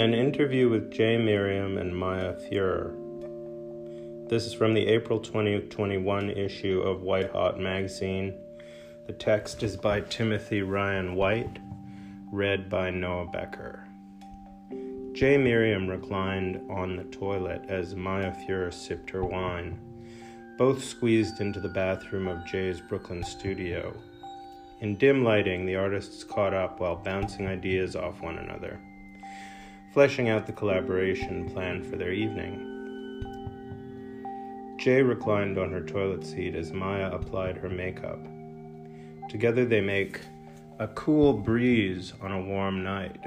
An interview with Jay Miriam and Maya Feuer. This is from the April 2021 issue of White Hot magazine. The text is by Timothy Ryan White, read by Noah Becker. Jay Miriam reclined on the toilet as Maya Feuer sipped her wine, both squeezed into the bathroom of Jay's Brooklyn studio. In dim lighting, the artists caught up while bouncing ideas off one another, fleshing out the collaboration planned for their evening. Jay reclined on her toilet seat as Maya applied her makeup. Together they make a cool breeze on a warm night.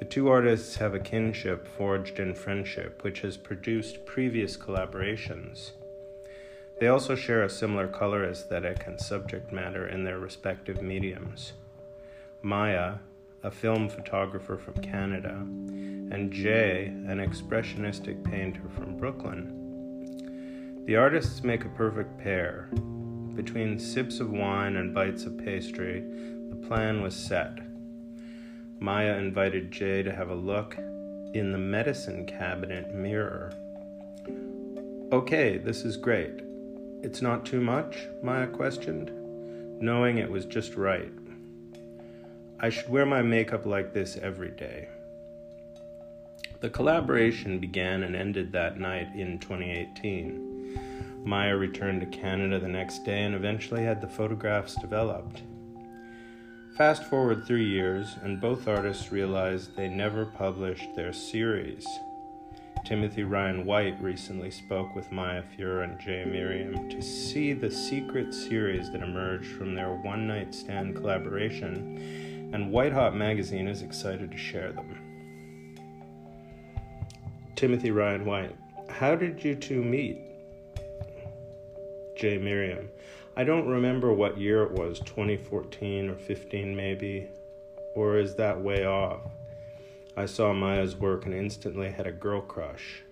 The two artists have a kinship forged in friendship, which has produced previous collaborations. They also share a similar color aesthetic and subject matter in their respective mediums. Maya, a film photographer from Canada, and Jay, an expressionistic painter from Brooklyn. The artists make a perfect pair. Between sips of wine and bites of pastry, the plan was set. Maya invited Jay to have a look in the medicine cabinet mirror. Okay, this is great. It's not too much? Maya questioned, knowing it was just right. I should wear my makeup like this every day. The collaboration began and ended that night in 2018. Maya returned to Canada the next day and eventually had the photographs developed. Fast forward three years, and both artists realized they never published their series. Timothy Ryan White recently spoke with Maya Feuer and Jay Miriam to see the secret series that emerged from their one night stand collaboration, and White Hot Magazine is excited to share them. Timothy Ryan White, how did you two meet? Jay Miriam, I don't remember what year it was 2014 or 15, maybe. Or is that way off? I saw Maya's work and instantly had a girl crush.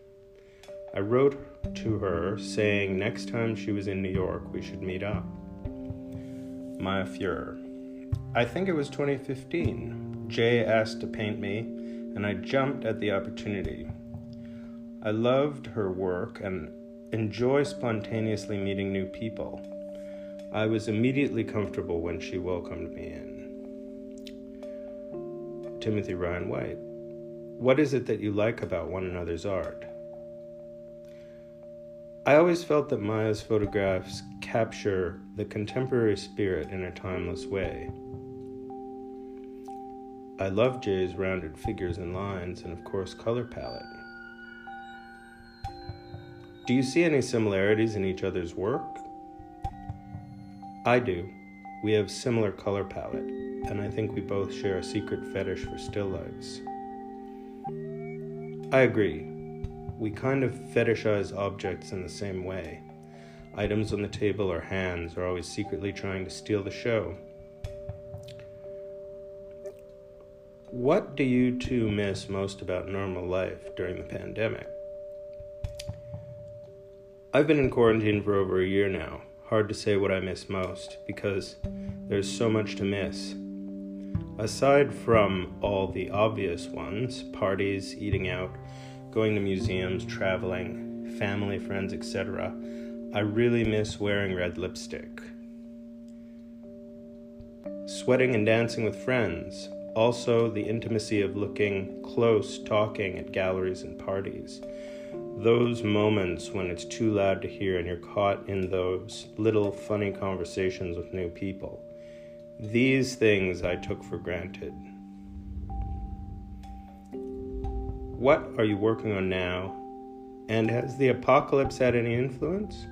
I wrote to her saying next time she was in New York, we should meet up. Maya Feuer. I think it was 2015. Jay asked to paint me, and I jumped at the opportunity. I loved her work and enjoy spontaneously meeting new people. I was immediately comfortable when she welcomed me in. Timothy Ryan White. What is it that you like about one another's art? I always felt that Maya's photographs capture the contemporary spirit in a timeless way. I love Jay's rounded figures and lines, and of course, color palette. Do you see any similarities in each other's work? I do. We have similar color palette, and I think we both share a secret fetish for still lifes. I agree. We kind of fetishize objects in the same way. Items on the table or hands are always secretly trying to steal the show. What do you two miss most about normal life during the pandemic? I've been in quarantine for over a year now hard to say what I miss most because there's so much to miss. Aside from all the obvious ones parties, eating out, going to museums, traveling, family, friends, etc., I really miss wearing red lipstick. Sweating and dancing with friends, also the intimacy of looking close, talking at galleries and parties those moments when it's too loud to hear and you're caught in those little funny conversations with new people. These things I took for granted. What are you working on now? And has the apocalypse had any influence?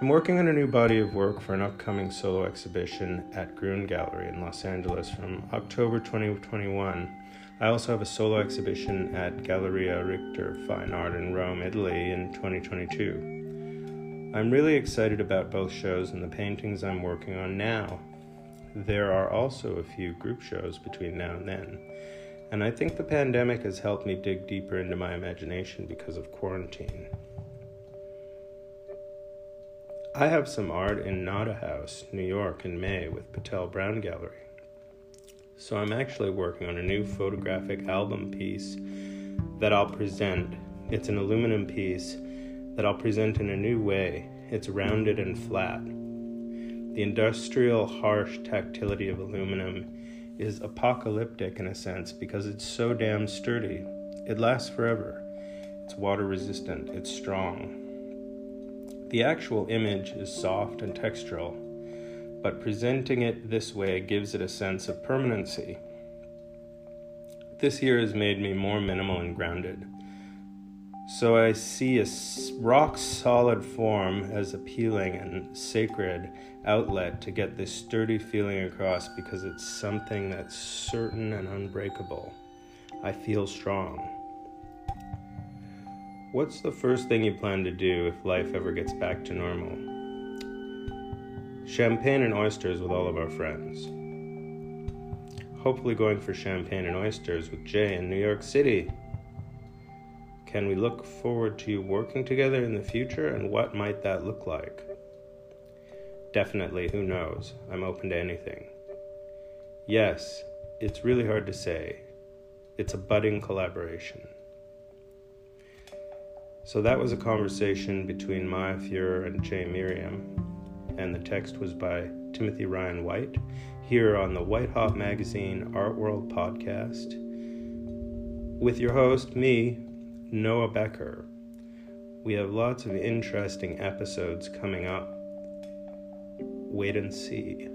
I'm working on a new body of work for an upcoming solo exhibition at Gruen Gallery in Los Angeles from October 2021 I also have a solo exhibition at Galleria Richter Fine Art in Rome, Italy in 2022. I'm really excited about both shows and the paintings I'm working on now. There are also a few group shows between now and then, and I think the pandemic has helped me dig deeper into my imagination because of quarantine. I have some art in Nada House, New York in May with Patel Brown Gallery. So I'm actually working on a new photographic album piece that I'll present. It's an aluminum piece that I'll present in a new way. It's rounded and flat. The industrial, harsh tactility of aluminum is apocalyptic in a sense because it's so damn sturdy. It lasts forever. It's water resistant, it's strong. The actual image is soft and textural, but presenting it this way gives it a sense of permanency. This year has made me more minimal and grounded. So I see a rock solid form as appealing and sacred outlet to get this sturdy feeling across because it's something that's certain and unbreakable. I feel strong. What's the first thing you plan to do if life ever gets back to normal? Champagne and oysters with all of our friends. Hopefully, going for champagne and oysters with Jay in New York City. Can we look forward to you working together in the future, and what might that look like? Definitely, who knows? I'm open to anything. Yes, it's really hard to say. It's a budding collaboration. So that was a conversation between Maya Feuer and Jay Miriam, and the text was by Timothy Ryan White here on the White Hot Magazine Art World podcast with your host, me, Noah Becker. We have lots of interesting episodes coming up. Wait and see.